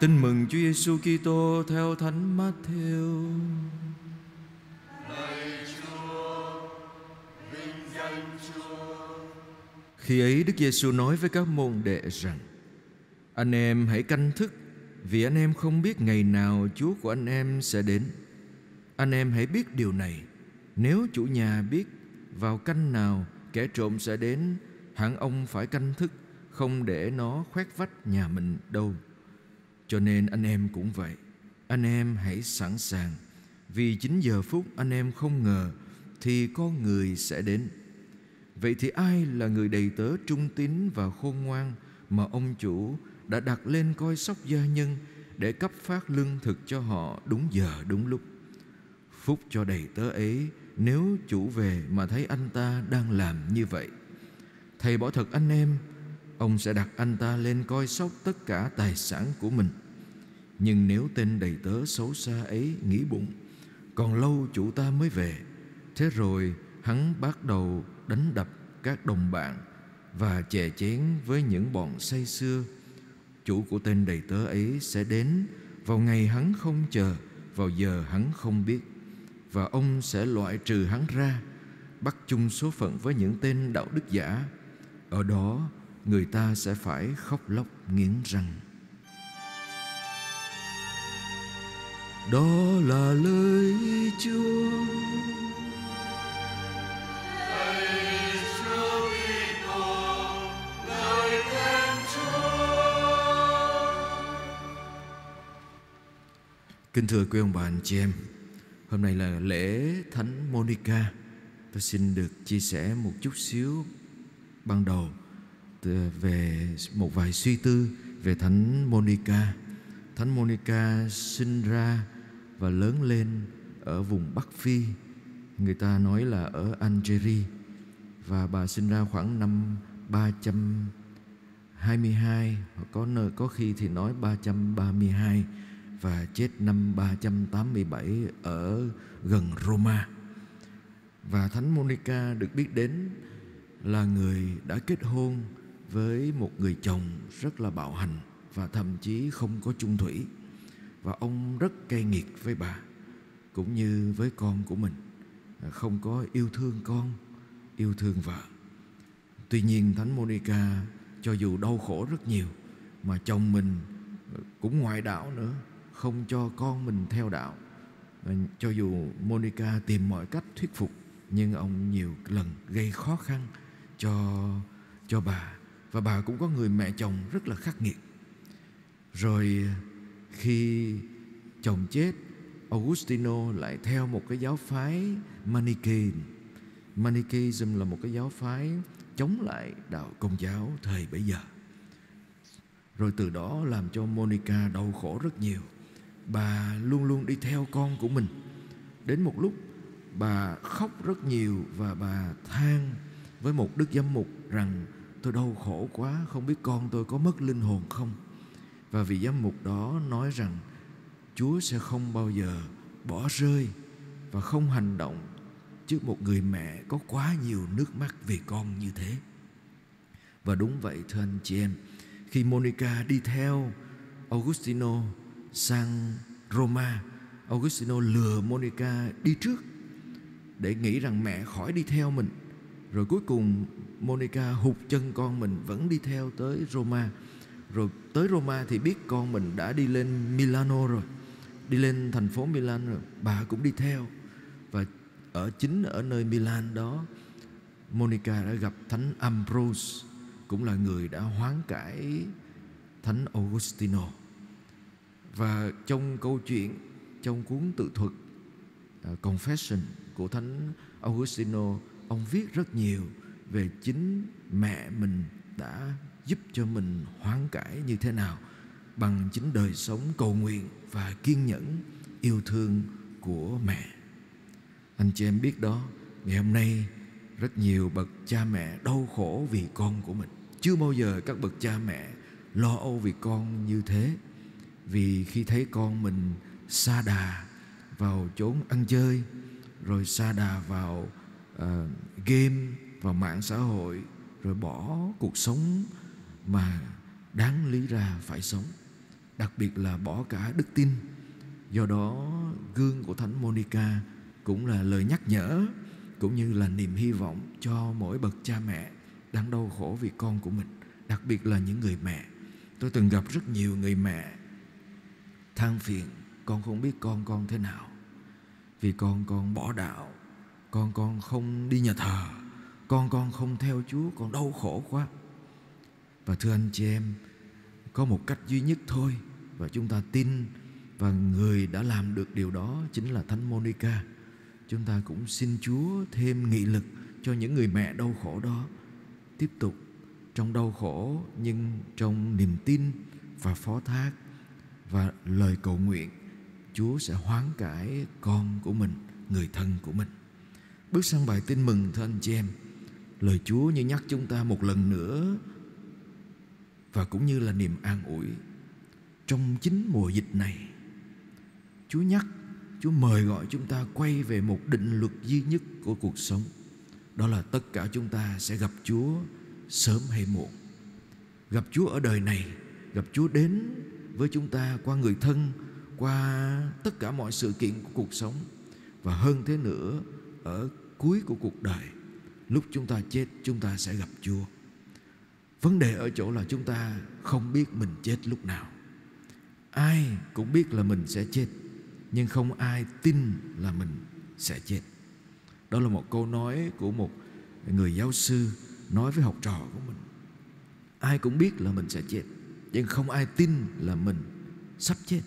Tin mừng Chúa Giêsu Kitô theo Thánh Matthew. Khi ấy Đức Giêsu nói với các môn đệ rằng: Anh em hãy canh thức vì anh em không biết ngày nào Chúa của anh em sẽ đến. Anh em hãy biết điều này, nếu chủ nhà biết vào canh nào kẻ trộm sẽ đến, hẳn ông phải canh thức, không để nó khoét vách nhà mình đâu. Cho nên anh em cũng vậy, anh em hãy sẵn sàng, vì chính giờ phút anh em không ngờ thì con người sẽ đến. Vậy thì ai là người đầy tớ trung tín và khôn ngoan mà ông chủ đã đặt lên coi sóc gia nhân để cấp phát lương thực cho họ đúng giờ đúng lúc. Phúc cho đầy tớ ấy nếu chủ về mà thấy anh ta đang làm như vậy. Thầy bỏ thật anh em, ông sẽ đặt anh ta lên coi sóc tất cả tài sản của mình. Nhưng nếu tên đầy tớ xấu xa ấy nghĩ bụng, còn lâu chủ ta mới về, thế rồi hắn bắt đầu đánh đập các đồng bạn và chè chén với những bọn say xưa. Chủ của tên đầy tớ ấy sẽ đến vào ngày hắn không chờ vào giờ hắn không biết. Và ông sẽ loại trừ hắn ra bắt chung số phận với những tên đạo đức giả. Ở đó người ta sẽ phải khóc lóc nghiến răng. Đó là lời chúa. Kính thưa quý ông bà, anh chị em, Hôm nay là lễ Thánh Monica. Tôi xin được chia sẻ một chút xíu ban đầu về một vài suy tư về Thánh Monica. Thánh Monica sinh ra và lớn lên ở vùng Bắc Phi. Người ta nói là ở Algeria. Và bà sinh ra khoảng năm 322 có nơi có khi thì nói 332 và chết năm 387 ở gần Roma. Và Thánh Monica được biết đến là người đã kết hôn với một người chồng rất là bạo hành và thậm chí không có chung thủy. Và ông rất cay nghiệt với bà cũng như với con của mình, không có yêu thương con, yêu thương vợ. Tuy nhiên Thánh Monica cho dù đau khổ rất nhiều mà chồng mình cũng ngoại đạo nữa không cho con mình theo đạo cho dù Monica tìm mọi cách thuyết phục nhưng ông nhiều lần gây khó khăn cho cho bà và bà cũng có người mẹ chồng rất là khắc nghiệt. Rồi khi chồng chết, Augustino lại theo một cái giáo phái Manichaean. Manichaeism là một cái giáo phái chống lại đạo công giáo thời bấy giờ. Rồi từ đó làm cho Monica đau khổ rất nhiều. Bà luôn luôn đi theo con của mình. Đến một lúc, bà khóc rất nhiều và bà than với một đức giám mục rằng tôi đau khổ quá, không biết con tôi có mất linh hồn không? Và vị giám mục đó nói rằng, chúa sẽ không bao giờ bỏ rơi và không hành động trước một người mẹ có quá nhiều nước mắt vì con như thế. Và đúng vậy, thưa anh chị em, khi monica đi theo augustino sang Roma, Augustino lừa Monica đi trước để nghĩ rằng mẹ khỏi đi theo mình rồi cuối cùng Monica hụt chân con mình vẫn đi theo tới Roma. Rồi tới Roma thì biết con mình đã đi lên Milano rồi. Đi lên thành phố Milan rồi. Bà cũng đi theo. Và ở chính ở nơi Milan đó Monica đã gặp thánh Ambrose cũng là người đã hoán cải thánh Augustino. Và trong câu chuyện trong cuốn tự thuật uh, Confession của Thánh Augustino ông viết rất nhiều về chính mẹ mình đã giúp cho mình hoán cải như thế nào bằng chính đời sống cầu nguyện và kiên nhẫn yêu thương của mẹ. Anh chị em biết đó, ngày hôm nay rất nhiều bậc cha mẹ đau khổ vì con của mình. Chưa bao giờ các bậc cha mẹ lo âu vì con như thế vì khi thấy con mình xa đà vào chốn ăn chơi rồi xa đà vào uh, game vào mạng xã hội rồi bỏ cuộc sống mà đáng lý ra phải sống. Đặc biệt là bỏ cả đức tin. Do đó gương của thánh monica cũng là lời nhắc nhở cũng như là niềm hy vọng cho mỗi bậc cha mẹ đang đau khổ vì con của mình đặc biệt là những người mẹ. Tôi từng gặp rất nhiều người mẹ than phiền con không biết con con thế nào vì con con bỏ đạo con con không đi nhà thờ. Con con không theo chúa con đau khổ quá. Và thưa anh chị em có một cách duy nhất thôi và chúng ta tin và người đã làm được điều đó chính là thánh monica. Chúng ta cũng xin chúa thêm nghị lực cho những người mẹ đau khổ đó tiếp tục trong đau khổ nhưng trong niềm tin và phó thác và lời cầu nguyện Chúa sẽ hoán cải con của mình, người thân của mình. Bước sang bài tin mừng thưa anh chị em. Lời Chúa như nhắc chúng ta một lần nữa và cũng như là niềm an ủi trong chính mùa dịch này. Chúa nhắc, Chúa mời gọi chúng ta quay về một định luật duy nhất của cuộc sống. Đó là tất cả chúng ta sẽ gặp Chúa sớm hay muộn. Gặp Chúa ở đời này, gặp Chúa đến với chúng ta qua người thân, qua tất cả mọi sự kiện của cuộc sống và hơn thế nữa ở cuối của cuộc đời lúc chúng ta chết, chúng ta sẽ gặp Chúa. Vấn đề ở chỗ là chúng ta không biết mình chết lúc nào. Ai cũng biết là mình sẽ chết, nhưng không ai tin là mình sẽ chết. Đó là một câu nói của một người giáo sư nói với học trò của mình. Ai cũng biết là mình sẽ chết, nhưng không ai tin là mình sắp chết.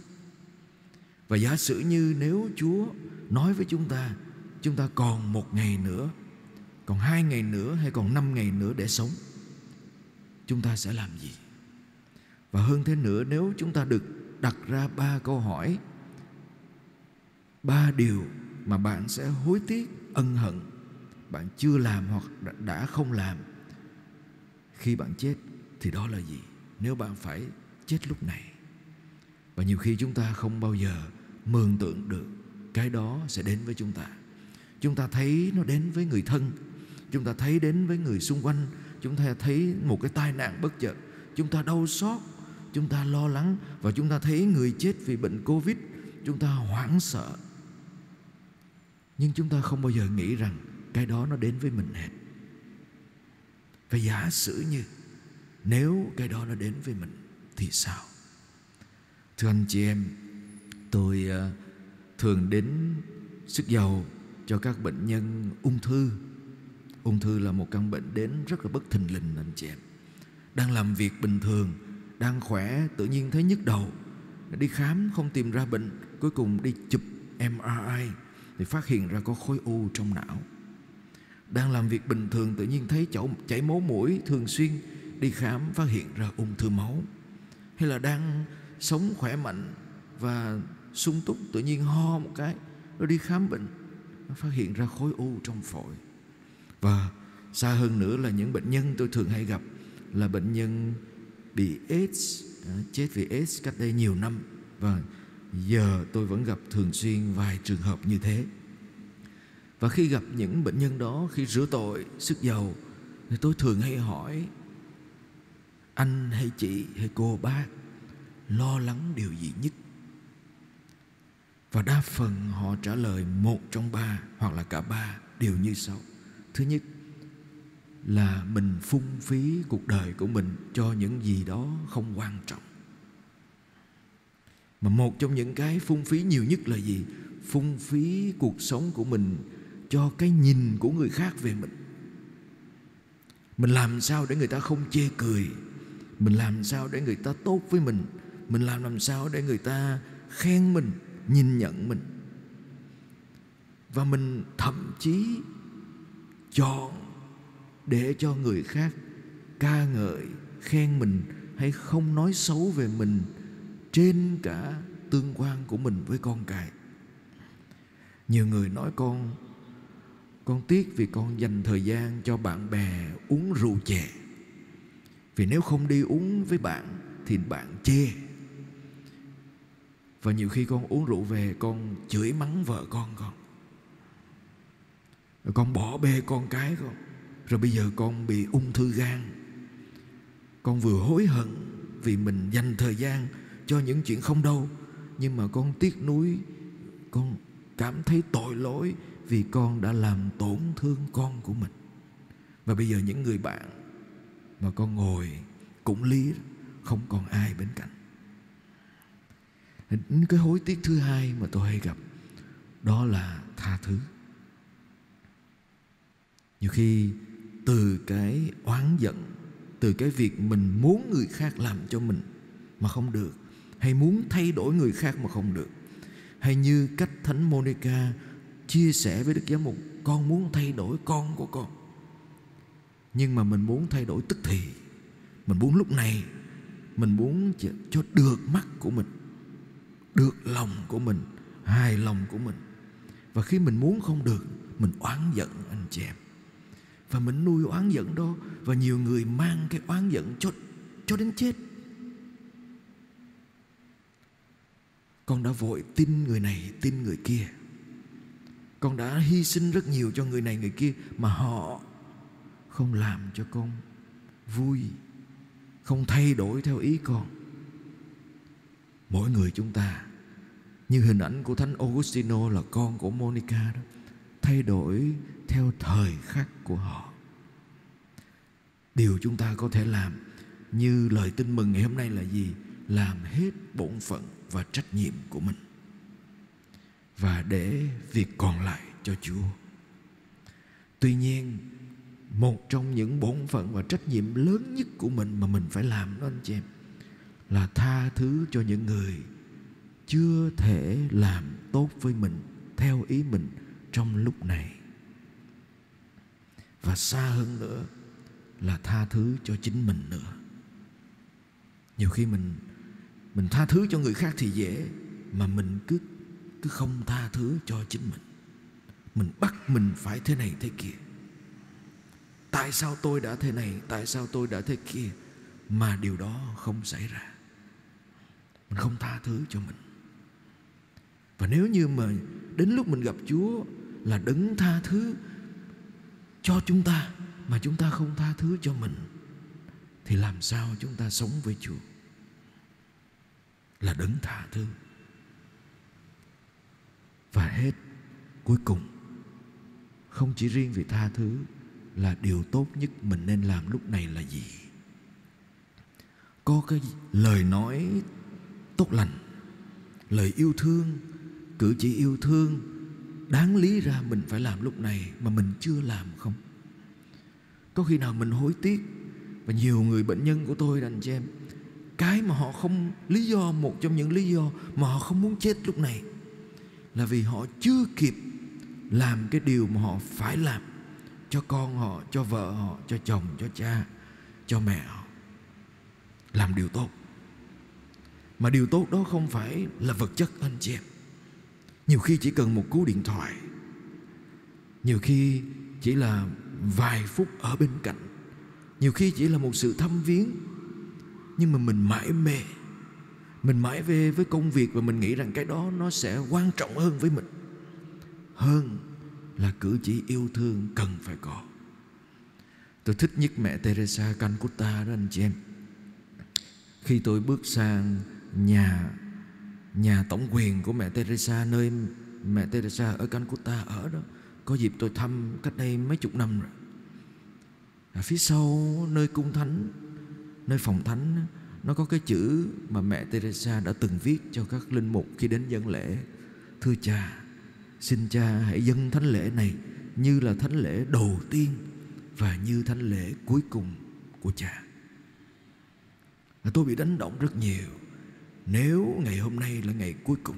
Và giả sử như nếu Chúa nói với chúng ta Chúng ta còn một ngày nữa Còn hai ngày nữa hay còn năm ngày nữa để sống Chúng ta sẽ làm gì? Và hơn thế nữa nếu chúng ta được đặt ra ba câu hỏi Ba điều mà bạn sẽ hối tiếc, ân hận Bạn chưa làm hoặc đã không làm Khi bạn chết thì đó là gì? Nếu bạn phải chết lúc này Và nhiều khi chúng ta không bao giờ mường tượng được cái đó sẽ đến với chúng ta chúng ta thấy nó đến với người thân. Chúng ta thấy đến với người xung quanh. Chúng ta thấy một cái tai nạn bất chợt. Chúng ta đau xót. Chúng ta lo lắng. Và chúng ta thấy người chết vì bệnh covid. Chúng ta hoảng sợ. Nhưng chúng ta không bao giờ nghĩ rằng cái đó nó đến với mình hết. Và giả sử như nếu cái đó nó đến với mình thì sao? Thưa anh chị em, tôi ờ, thường đến sức dầu cho các bệnh nhân ung thư. Ung thư là một căn bệnh đến rất là bất thình lình anh chị em. Đang làm việc bình thường đang khỏe tự nhiên thấy nhức đầu. Đi khám không tìm ra bệnh cuối cùng đi chụp MRI thì phát hiện ra có khối u trong não. Đang làm việc bình thường tự nhiên thấy chảy, chảy máu mũi thường xuyên đi khám phát hiện ra ung thư máu. Hay là đang sống khỏe mạnh và sung túc tự nhiên ho một cái nó đi khám bệnh nó phát hiện ra khối u trong phổi. Và xa hơn nữa là những bệnh nhân tôi thường hay gặp là bệnh nhân bị AIDS à, chết vì AIDS cách đây nhiều năm. Và giờ tôi vẫn gặp thường xuyên vài trường hợp như thế. Và khi gặp những bệnh nhân đó, khi rửa tội, sức giàu thì tôi thường hay hỏi, anh hay chị hay cô bác lo lắng điều gì nhất? Và đa phần họ trả lời một trong ba hoặc là cả ba đều như sau. Thứ nhất là mình phung phí cuộc đời của mình cho những gì đó không quan trọng. Mà một trong những cái phung phí nhiều nhất là gì? Phung phí cuộc sống của mình cho cái nhìn của người khác về mình. Mình làm sao để người ta không chê cười Mình làm sao để người ta tốt với mình Mình làm làm sao để người ta khen mình nhìn nhận mình. Và mình thậm chí chọn để cho người khác ca ngợi, khen mình hay không nói xấu về mình trên cả tương quan của mình với con cái. Nhiều người nói, con con tiếc vì con dành thời gian cho bạn bè uống rượu chè. Vì nếu không đi uống với bạn thì bạn chê và nhiều khi con uống rượu về, Con chửi mắng vợ con con. Rồi con bỏ bê con cái con. Rồi bây giờ con bị ung thư gan. Con vừa hối hận Vì mình dành thời gian cho những chuyện không đâu, nhưng mà con tiếc nuối, con cảm thấy tội lỗi vì con đã làm tổn thương con của mình. Và bây giờ những người bạn mà con ngồi cũng lý, không còn ai bên cạnh cái hối tiếc thứ hai mà tôi hay gặp, đó là tha thứ. Nhiều khi từ cái oán giận, từ cái việc mình muốn người khác làm cho mình mà không được, hay muốn thay đổi người khác mà không được, hay như cách thánh Monica chia sẻ với đức giám mục, con muốn thay đổi con của con, nhưng mà mình muốn thay đổi tức thì, mình muốn lúc này, mình muốn cho được mắt của mình được lòng của mình, hài lòng của mình. Và khi mình muốn không được, mình oán giận anh chị em. Và mình nuôi oán giận đó, và nhiều người mang cái oán giận cho cho đến chết. Con đã vội tin người này, tin người kia. Con đã hy sinh rất nhiều cho người này, người kia, mà họ không làm cho con vui, không thay đổi theo ý con mỗi người chúng ta. Như hình ảnh của thánh Augustino là con của Monica đó thay đổi theo thời khắc của họ. Điều chúng ta có thể làm như lời tin mừng ngày hôm nay là gì? Làm hết bổn phận và trách nhiệm của mình. Và để việc còn lại cho Chúa. Tuy nhiên, một trong những bổn phận và trách nhiệm lớn nhất của mình mà mình phải làm đó anh chị em là tha thứ cho những người chưa thể làm tốt với mình theo ý mình trong lúc này. Và xa hơn nữa là tha thứ cho chính mình nữa. Nhiều khi mình mình tha thứ cho người khác thì dễ, mà mình cứ cứ không tha thứ cho chính mình mình bắt mình phải thế này thế kia tại sao tôi đã thế này, tại sao tôi đã thế kia mà điều đó không xảy ra mình không tha thứ cho mình. Và nếu như mà đến lúc mình gặp chúa là đấng tha thứ cho chúng ta, mà chúng ta không tha thứ cho mình, thì làm sao chúng ta sống với chúa? Là đấng tha thứ. Và hết, cuối cùng, không chỉ riêng vì tha thứ là điều tốt nhất mình nên làm lúc này là gì? Có cái lời nói tốt lành. Lời yêu thương, cử chỉ yêu thương, đáng lý ra mình phải làm lúc này mà mình chưa làm không? Có khi nào mình hối tiếc và nhiều người bệnh nhân của tôi anh chị em, cái mà họ không, lý do, một trong những lý do mà họ không muốn chết lúc này là vì họ chưa kịp làm cái điều mà họ phải làm cho con họ, cho vợ họ, cho chồng, cho cha, cho mẹ họ. Làm điều tốt mà điều tốt đó không phải là vật chất, anh chị em. Nhiều khi chỉ cần một cú điện thoại. Nhiều khi chỉ là vài phút ở bên cạnh. Nhiều khi chỉ là một sự thăm viếng. Nhưng mà mình mãi mê. Mình mãi về với công việc và mình nghĩ rằng cái đó nó sẽ quan trọng hơn với mình. Hơn là cử chỉ yêu thương cần phải có. Tôi thích nhất mẹ Teresa Calcutta đó, anh chị em. Khi tôi bước sang nhà nhà tổng quyền của mẹ Teresa nơi mẹ Teresa ở Calcutta ở đó. Có dịp tôi thăm cách đây mấy chục năm rồi. À, phía sau nơi cung thánh nơi phòng thánh nó có cái chữ mà mẹ Teresa đã từng viết cho các linh mục khi đến dân lễ. Thưa cha xin cha hãy dâng thánh lễ này như là thánh lễ đầu tiên và như thánh lễ cuối cùng của cha. À, tôi bị đánh động rất nhiều nếu ngày hôm nay là ngày cuối cùng,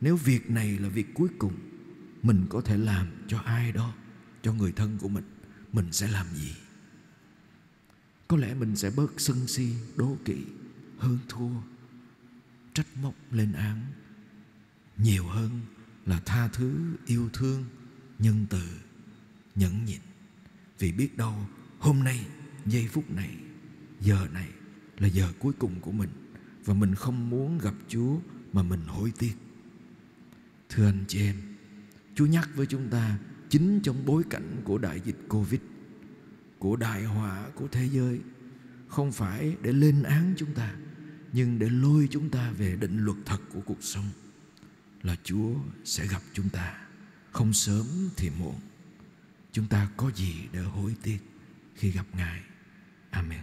nếu việc này là việc cuối cùng, mình có thể làm cho ai đó, cho người thân của mình mình sẽ làm gì? Có lẽ mình sẽ bớt sân si, đố kỵ, hơn thua, trách móc lên án. Nhiều hơn là tha thứ, yêu thương, nhân từ, nhẫn nhịn. Vì biết đâu hôm nay, giây phút này, giờ này là giờ cuối cùng của mình và mình không muốn gặp chúa mà mình hối tiếc. Thưa anh chị em, chúa nhắc với chúng ta chính trong bối cảnh của đại dịch covid, của đại họa của thế giới, không phải để lên án chúng ta, nhưng để lôi chúng ta về định luật thật của cuộc sống, là Chúa sẽ gặp chúng ta. Không sớm thì muộn. Chúng ta có gì để hối tiếc khi gặp Ngài? Amen.